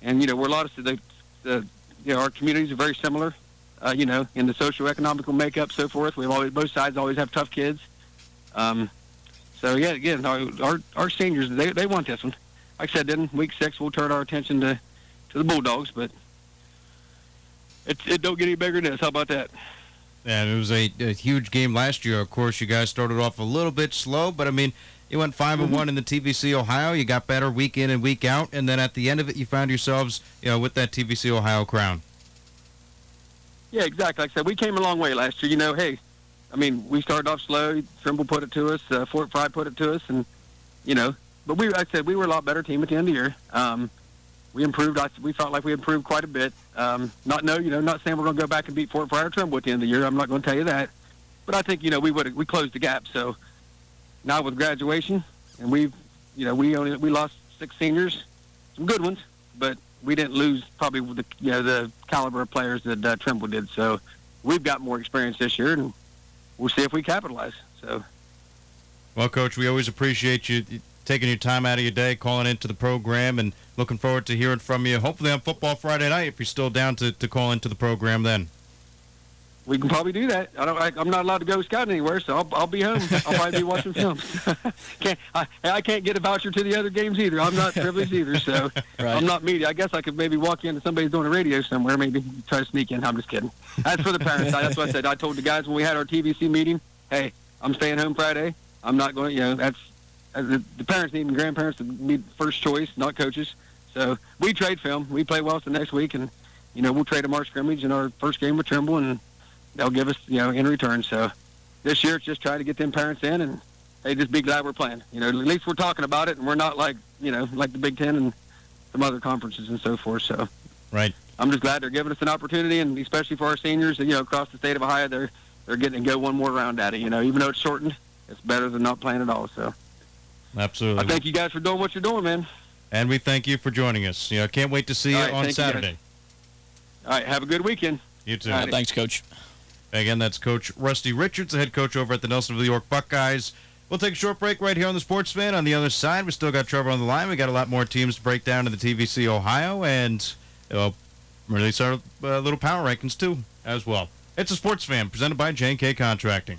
and you know we're a lot of the, the you know our communities are very similar. Uh, you know, in the socio-economical makeup, so forth. We've always both sides always have tough kids. Um, so yeah, again, our, our our seniors they they want this one. Like I said, then week six we'll turn our attention to to the Bulldogs, but it it don't get any bigger than this. How about that? And it was a, a huge game last year. Of course, you guys started off a little bit slow, but I mean, you went 5 and one in the TVC Ohio. You got better week in and week out, and then at the end of it, you found yourselves, you know, with that TVC Ohio crown. Yeah, exactly. Like I said, we came a long way last year. You know, hey, I mean, we started off slow. Trimble put it to us. Uh, Fort Frye put it to us, and you know, but we, like I said, we were a lot better team at the end of the year. Um, we improved. I, we felt like we improved quite a bit. Um, not no, you know, not saying we're going to go back and beat Fort Frye or Trimble at the end of the year. I'm not going to tell you that, but I think you know we would we closed the gap. So now with graduation, and we've you know we only we lost six seniors, some good ones, but we didn't lose probably the you know the caliber of players that uh, Trimble did. So we've got more experience this year, and we'll see if we capitalize. So Well, Coach, we always appreciate you taking your time out of your day, calling into the program, and looking forward to hearing from you. Hopefully on Football Friday night, if you're still down to, to call into the program then. We can probably do that. I don't. I, I'm not allowed to go scouting anywhere, so I'll, I'll be home. I'll probably be watching [LAUGHS] film. [LAUGHS] can't I, I can't get a voucher to the other games either. I'm not privileged either, so [LAUGHS] Right. I'm not media. I guess I could maybe walk into somebody's doing a radio somewhere, maybe try to sneak in. I'm just kidding. That's for the parents. That's what I said. I told the guys when we had our TVC meeting, hey, I'm staying home Friday. I'm not going. You know, that's the, the parents need and grandparents to be first choice, not coaches. So we trade film. We play Wellston next week, and you know we'll trade a March scrimmage in our first game with Trimble, and they'll give us you know in return. So this year it's just trying to get them parents in, and they just be glad we're playing. You know, at least we're talking about it, and we're not like you know like the Big Ten and some other conferences and so forth. So Right. I'm just glad they're giving us an opportunity, and especially for our seniors, you know, across the state of Ohio, they're they're getting to go one more round at it. You know, even though it's shortened, it's better than not playing at all. So Absolutely. I thank you guys for doing what you're doing, man. and we thank you for joining us. You know, can't wait to see you All right, on thank you. Saturday. All right, have a good weekend. You too. Right. thanks, coach. Again, that's Coach Rusty Richards, the head coach over at the Nelsonville York Buckeyes. We'll take a short break right here on the Sports Fan. On the other side, we still got Trevor on the line. We got a lot more teams to break down in the TVC Ohio, and uh, release our uh, little power rankings too, as well. It's a Sports Fan presented by J&K Contracting.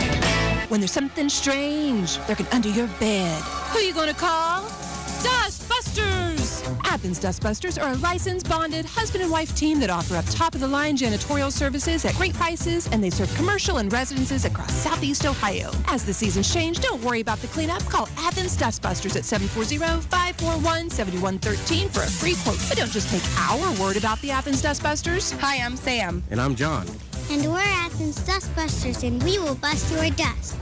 When there's something strange lurking under your bed. Who you gonna call? Dustbusters! Athens Dustbusters are a licensed, bonded husband and wife team that offer up top-of-the-line janitorial services at great prices, and they serve commercial and residences across southeast Ohio. As the seasons change, don't worry about the cleanup. Call Athens Dustbusters at 740-541-7113 for a free quote. But don't just take our word about the Athens Dustbusters. Hi, I'm Sam. And I'm John. And we're Athens Dustbusters, and we will bust your dust.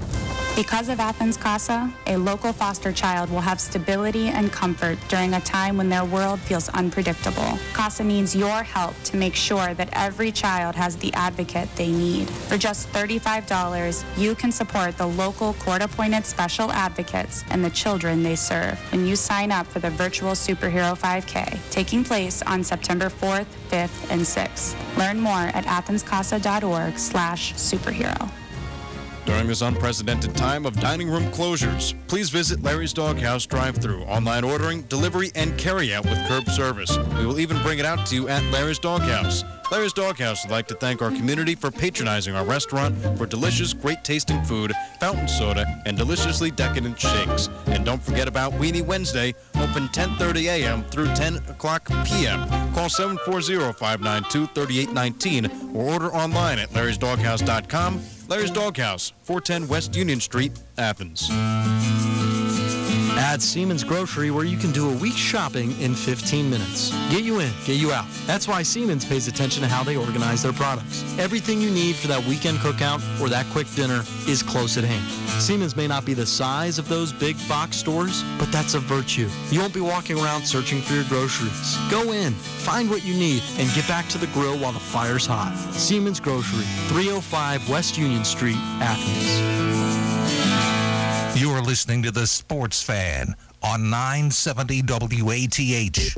Because of Athens CASA, a local foster child will have stability and comfort during a time when their world feels unpredictable. CASA needs your help to make sure that every child has the advocate they need. For just $35, you can support the local court-appointed special advocates and the children they serve when you sign up for the virtual Superhero 5K, taking place on September 4th, 5th, and 6th. Learn more at athenscasa.org slash superhero. During this unprecedented time of dining room closures, please visit Larry's Doghouse drive-through, online ordering, delivery, and carry-out with curb service. We will even bring it out to you at Larry's Doghouse. Larry's Doghouse would like to thank our community for patronizing our restaurant for delicious, great-tasting food, fountain soda, and deliciously decadent shakes. And don't forget about Weenie Wednesday, open 10:30 a.m. through 10 o'clock p.m. Call 740-592-3819 or order online at larrysdoghouse.com. Larry's Doghouse, 410 West Union Street, Athens. Add Siemens Grocery where you can do a week's shopping in 15 minutes. Get you in, get you out. That's why Siemens pays attention to how they organize their products. Everything you need for that weekend cookout or that quick dinner is close at hand. Siemens may not be the size of those big box stores, but that's a virtue. You won't be walking around searching for your groceries. Go in, find what you need, and get back to the grill while the fire's hot. Siemens Grocery, 305 West Union Street, Athens. Listening to The Sports Fan on 970 WATH.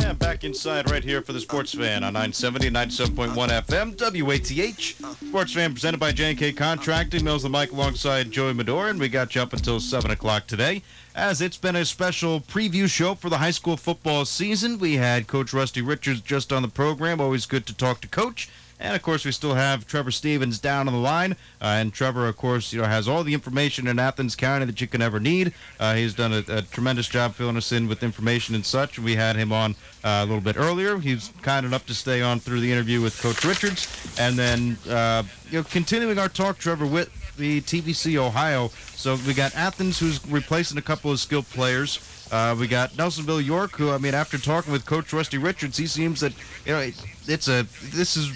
And back inside right here for the Sports Fan on 970 97.1 FM, WATH. Sports Fan presented by J&K Contracting. Mills the mic alongside Joey Medora, and we got you up until 7 o'clock today. As it's been a special preview show for the high school football season, we had Coach Rusty Richards just on the program. Always good to talk to Coach. And of course, we still have Trevor Stevens down on the line. Uh, and Trevor, of course, you know, has all the information in Athens County that you can ever need. Uh, he's done a, a, tremendous job filling us in with information and such. We had him on uh, a little bit earlier. He's kind enough to stay on through the interview with Coach Richards. And then, uh, you know, continuing our talk, Trevor, with the TVC Ohio. So we got Athens, who's replacing a couple of skilled players. Uh, we got Nelsonville York, who I mean, after talking with Coach Rusty Richards, he seems that you know it's a this is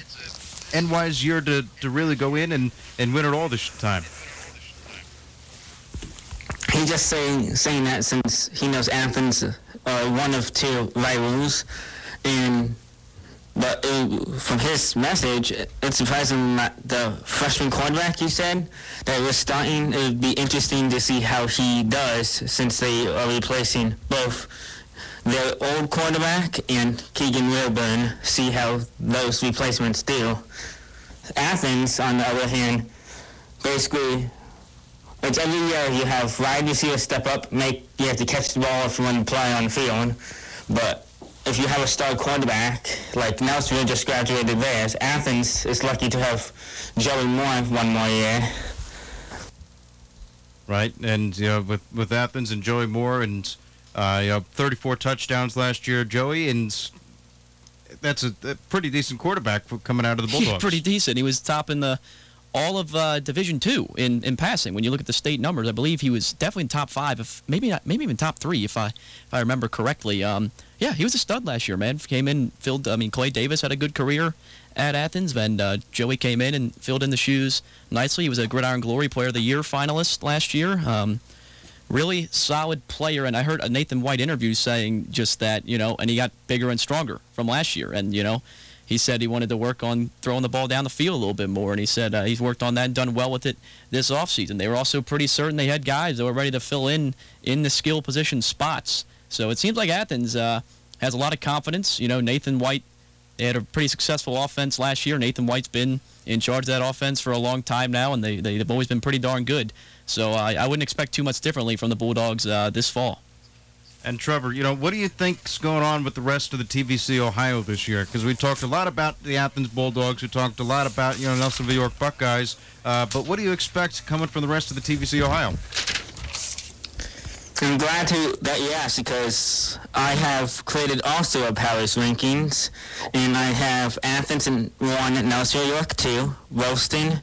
NY's year to, to really go in and, and win it all this time. He just saying saying that since he knows Athens are one of two rivals, and but it, from his message, it's surprising that the freshman quarterback you said that was starting. It would be interesting to see how he does since they are replacing both their old quarterback and Keegan Wilburn. See how those replacements do. Athens, on the other hand, basically, it's every year you have wide receivers step up, make you have to catch the ball if you want to play on the field, but if you have a star quarterback, like Nelsonville just graduated theirs, Athens is lucky to have Joey Moore one more year. Right, and you know, with with Athens and Joey Moore and uh, you know, 34 touchdowns last year, Joey, and that's a, a pretty decent quarterback coming out of the Bulldogs. pretty decent. He was top in the all of uh, Division Two in, in passing. When you look at the state numbers, I believe he was definitely in top five, if maybe not, maybe even top three, if I if I remember correctly. Um, yeah, he was a stud last year, man. Came in, filled. I mean, Clay Davis had a good career at Athens, and uh, Joey came in and filled in the shoes nicely. He was a Gridiron Glory Player of the Year finalist last year. Um, really solid player. And I heard a Nathan White interview saying just that, you know, and he got bigger and stronger from last year. And, you know, he said he wanted to work on throwing the ball down the field a little bit more. And he said uh, he's worked on that and done well with it this offseason. They were also pretty certain they had guys that were ready to fill in in the skill position spots. So it seems like Athens uh, has a lot of confidence. You know, Nathan White, they had a pretty successful offense last year. Nathan White's been in charge of that offense for a long time now, and they, they've always been pretty darn good. So I, I wouldn't expect too much differently from the Bulldogs uh, this fall. And Trevor, you know, what do you think's going on with the rest of the TVC Ohio this year? Because we talked a lot about the Athens Bulldogs, we talked a lot about you know Nelsonville York Buckeyes, uh, but what do you expect coming from the rest of the TVC Ohio? I'm glad to, that you asked because I have created also a powers rankings, and I have Athens and one, Nelsonville York two, Ralston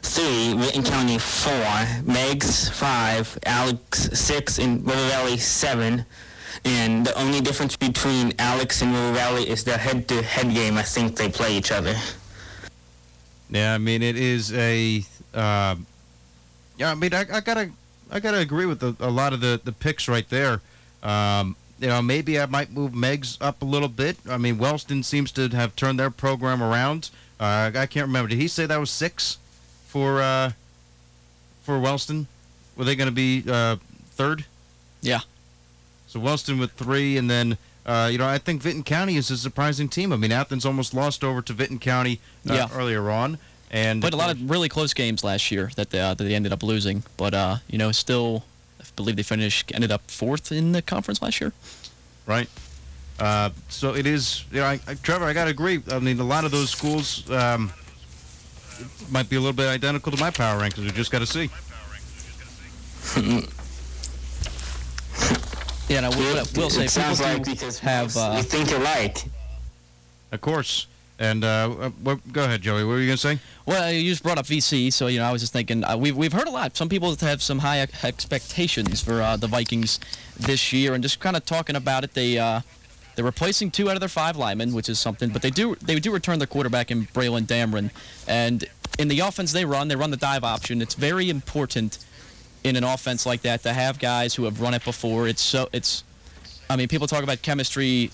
three, Vinton County four, Meigs five, Alex six, and River Valley seven. And the only difference between Alex and River Valley is the head-to-head game. I think they play each other. Yeah, I mean it is a. Uh, yeah, I mean I, I gotta I gotta agree with the, a lot of the the picks right there. Um, you know, maybe I might move Meigs up a little bit. I mean, Wellston seems to have turned their program around. Uh, I can't remember. Did he say that was six for uh, for Wellston? Were they going to be uh, third? Yeah. So Wellston with three, and then uh, you know I think Vinton County is a surprising team. I mean, Athens almost lost over to Vinton County uh, Yeah. earlier on, and Played a lot of really close games last year that they, uh, that they ended up losing, but uh, you know, still, I believe they finished ended up fourth in the conference last year. right? Uh, so it is, you know, I, I, Trevor, I got to agree. I mean, a lot of those schools um, might be a little bit identical to my power rankings. We just got to see. [LAUGHS] Yeah, and I will, I will say it sounds like do because have uh, we think alike. Of course. And uh, uh, what, go ahead, Joey. What were you going to say? Well, you just brought up VC, so you know I was just thinking uh, we've we've heard a lot. Some people have some high expectations for uh, the Vikings this year, and just kind of talking about it, they uh, they're replacing two out of their five linemen, which is something. But they do they do return their quarterback in Braylon Damron, and in the offense they run, they run the dive option. It's very important in an offense like that to have guys who have run it before. It's so it's, I mean, people talk about chemistry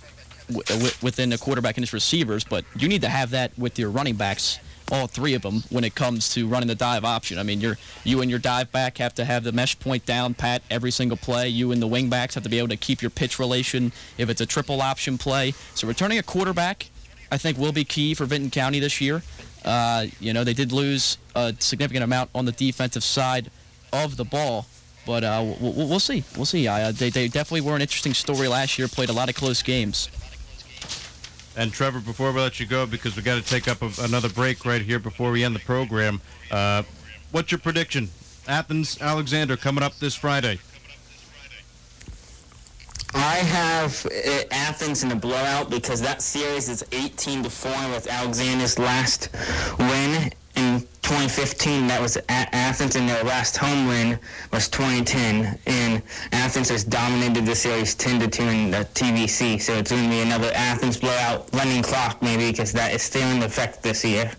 w- within the quarterback and his receivers, but you need to have that with your running backs, all three of them, when it comes to running the dive option. I mean, you're, you and your dive back have to have the mesh point down pat every single play. You and the wing backs have to be able to keep your pitch relation if it's a triple option play. So returning a quarterback, I think, will be key for Vinton County this year. Uh, you know, they did lose a significant amount on the defensive side of the ball. But uh, we'll, we'll see. We'll see. Uh, they, they definitely were an interesting story last year. Played a lot of close games. And Trevor, before we let you go, because we got to take up a, another break right here before we end the program, uh, what's your prediction? Athens, Alexander coming up this Friday. I have uh, Athens in a blowout because that series is 18 to 4 with Alexander's last win in 2015. That was A- Athens, and their last home win was 2010. And Athens has dominated the series 10 to 2 in the TVC. So it's going to be another Athens blowout running clock, maybe, because that is still in effect this year.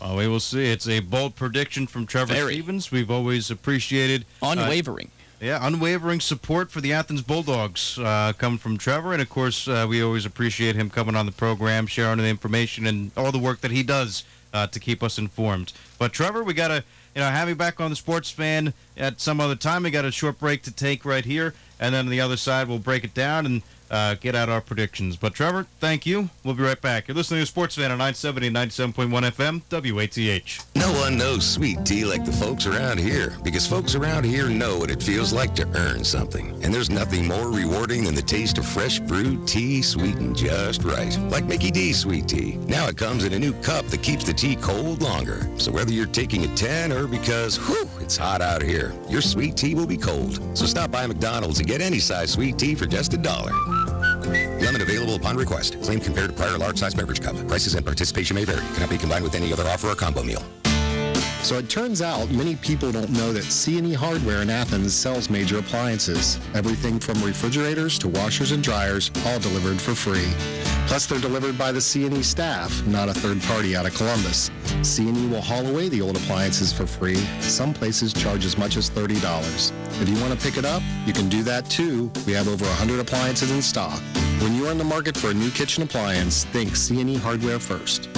Well, we will see. It's a bold prediction from Trevor Very. Stevens. We've always appreciated uh, Unwavering. yeah, unwavering support for the Athens Bulldogs uh, coming from Trevor, and of course, uh, we always appreciate him coming on the program, sharing the information and all the work that he does uh, to keep us informed. But Trevor, we gotta, you know, have you back on the Sports Fan at some other time. We got a short break to take right here, and then on the other side, we'll break it down and uh, get out our predictions. But Trevor, thank you. We'll be right back. You're listening to Sports Fan on 970 97.1 FM, WATH. No one knows sweet tea like the folks around here because folks around here know what it feels like to earn something. And there's nothing more rewarding than the taste of fresh brewed tea sweetened just right. Like Mickey D's sweet tea. Now it comes in a new cup that keeps the tea cold longer. So whether you're taking a 10 or because, whew, it's hot out here, your sweet tea will be cold. So stop by McDonald's and get any size sweet tea for just a dollar. Lemon available upon request. Claim compared to prior large size beverage cup. Prices and participation may vary. Cannot be combined with any other offer or combo meal. So it turns out many people don't know that C&E Hardware in Athens sells major appliances. Everything from refrigerators to washers and dryers, all delivered for free. Plus they're delivered by the C&E staff, not a third party out of Columbus. C&E will haul away the old appliances for free. Some places charge as much as $30. If you want to pick it up, you can do that too. We have over 100 appliances in stock. When you are in the market for a new kitchen appliance, think C&E Hardware first.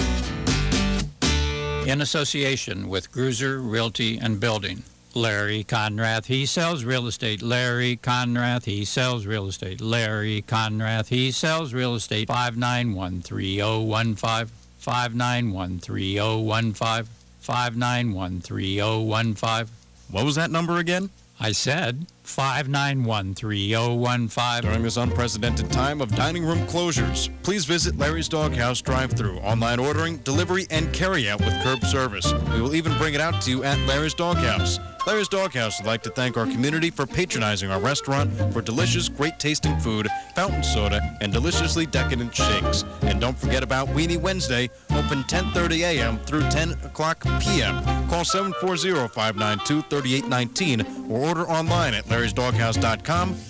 In association with Gruser Realty and Building. Larry Conrath, he sells real estate. Larry Conrath, he sells real estate. Larry Conrath, he sells real estate. 5913015, 5913015, 5913015. What was that number again? I said 591 3015. During this unprecedented time of dining room closures, please visit Larry's Doghouse drive through online ordering, delivery, and carry out with curb service. We will even bring it out to you at Larry's Doghouse. Larry's Doghouse would like to thank our community for patronizing our restaurant for delicious, great tasting food, fountain soda, and deliciously decadent shakes. And don't forget about Weenie Wednesday, open 10:30 a.m. through 10 o'clock p.m. Call 740-592-3819 or order online at larrysdoghouse.com.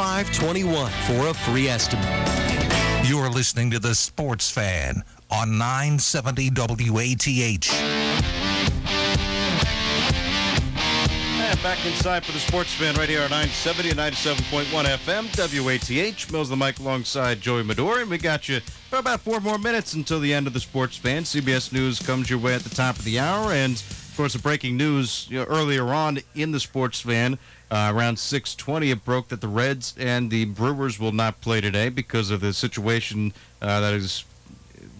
740-698-3521 for a free estimate. You're listening to The Sports Fan on 970 WATH. And back inside for the Sports Fan right here on 970 and 97.1 FM, WATH. Mills the mic alongside Joey Medora, and we got you for about four more minutes until the end of the Sports Fan. CBS News comes your way at the top of the hour, and of course, the breaking news you know, earlier on in the Sports Fan. Uh, around 6:20, it broke that the Reds and the Brewers will not play today because of the situation uh, that is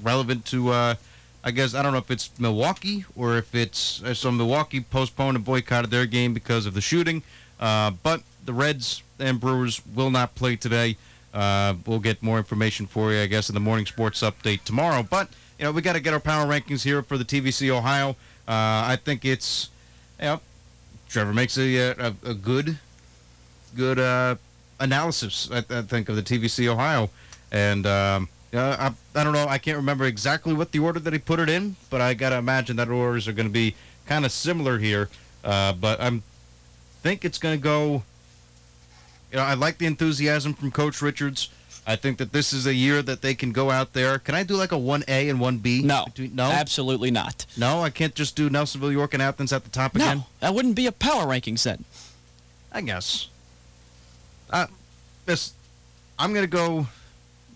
relevant to. Uh, I guess I don't know if it's Milwaukee or if it's uh, so Milwaukee postponed and boycotted their game because of the shooting. Uh, but the Reds and Brewers will not play today. Uh, we'll get more information for you, I guess, in the morning sports update tomorrow. But you know, we got to get our power rankings here for the TVC Ohio. I think it's, you know, Trevor makes a a, a good good uh, analysis. I, I, think of the TVC Ohio, and um, I I don't know. I can't remember exactly what the order that he put it in, but I gotta imagine that orders are going to be kind of similar here. Uh, but I'm think it's going to go. You know, I like the enthusiasm from Coach Richards. I think that this is a year that they can go out there. Can I do like a 1A and 1B? No. Between, no? Absolutely not. No, I can't just do Nelsonville, York, and Athens at the top no, again? that wouldn't be a power ranking set. I guess. Uh, this, I'm going to go.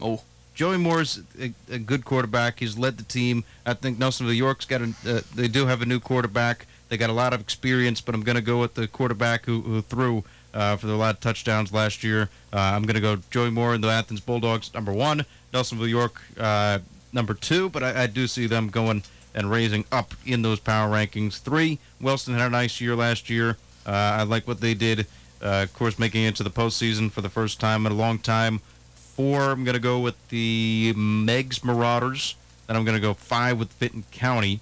Oh. Joey Moore's a, a, good quarterback. He's led the team. I think Nelsonville York's got a. Uh, they do have a new quarterback. They got a lot of experience, but I'm going to go with the quarterback who, who threw uh, for a lot of touchdowns last year. Uh, I'm going to go Joey Moore and the Athens Bulldogs, number one. Nelsonville York, uh, number two. But I, I, do see them going and raising up in those power rankings. Three, Wellston had a nice year last year. Uh, I like what they did. Uh, of course, making it to the postseason for the first time in a long time. Four, I'm going to go with the Meigs Marauders. Then I'm going to go five with Vinton County.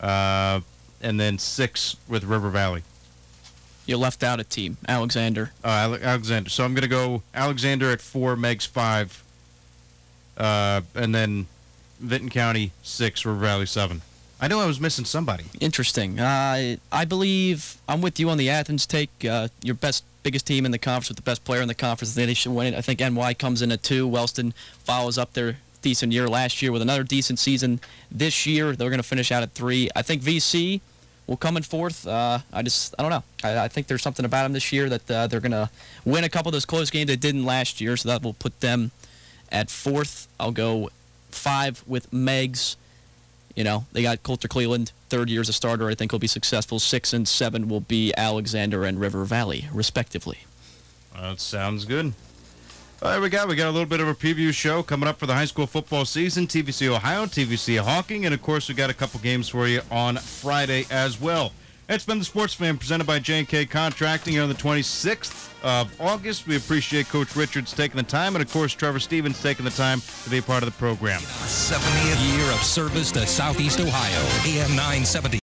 Uh, and then six with River Valley. You left out a team, Alexander. Uh, Alexander. So I'm going to go Alexander at four, Meigs five, uh, and then Vinton County six, River Valley seven. I know I was missing somebody. Interesting. Uh, I believe I'm with you on the Athens take. Uh, your best, biggest team in the conference with the best player in the conference. They should win it. I think NY comes in at two. Wellston follows up their decent year last year with another decent season this year. They're going to finish out at three. I think VC will come in fourth. Uh, I just, I don't know. I, I, think there's something about them this year that uh, they're going to win a couple of those close games they didn't last year, so that will put them at fourth. I'll go five with Meigs. You know, they got Coulter Cleland, third year as a starter. I think he'll be successful. Six and seven will be Alexander and River Valley, respectively. That sounds good. There we go. We got a little bit of a preview show coming up for the high school football season. TVC Ohio, TVC Hocking, and of course we got a couple games for you on Friday as well. It's been the Sports Fan presented by J&K Contracting here on the 26th of August. We appreciate Coach Richards taking the time, and of course Trevor Stevens taking the time to be a part of the program. 70th year of service to Southeast Ohio. AM 970.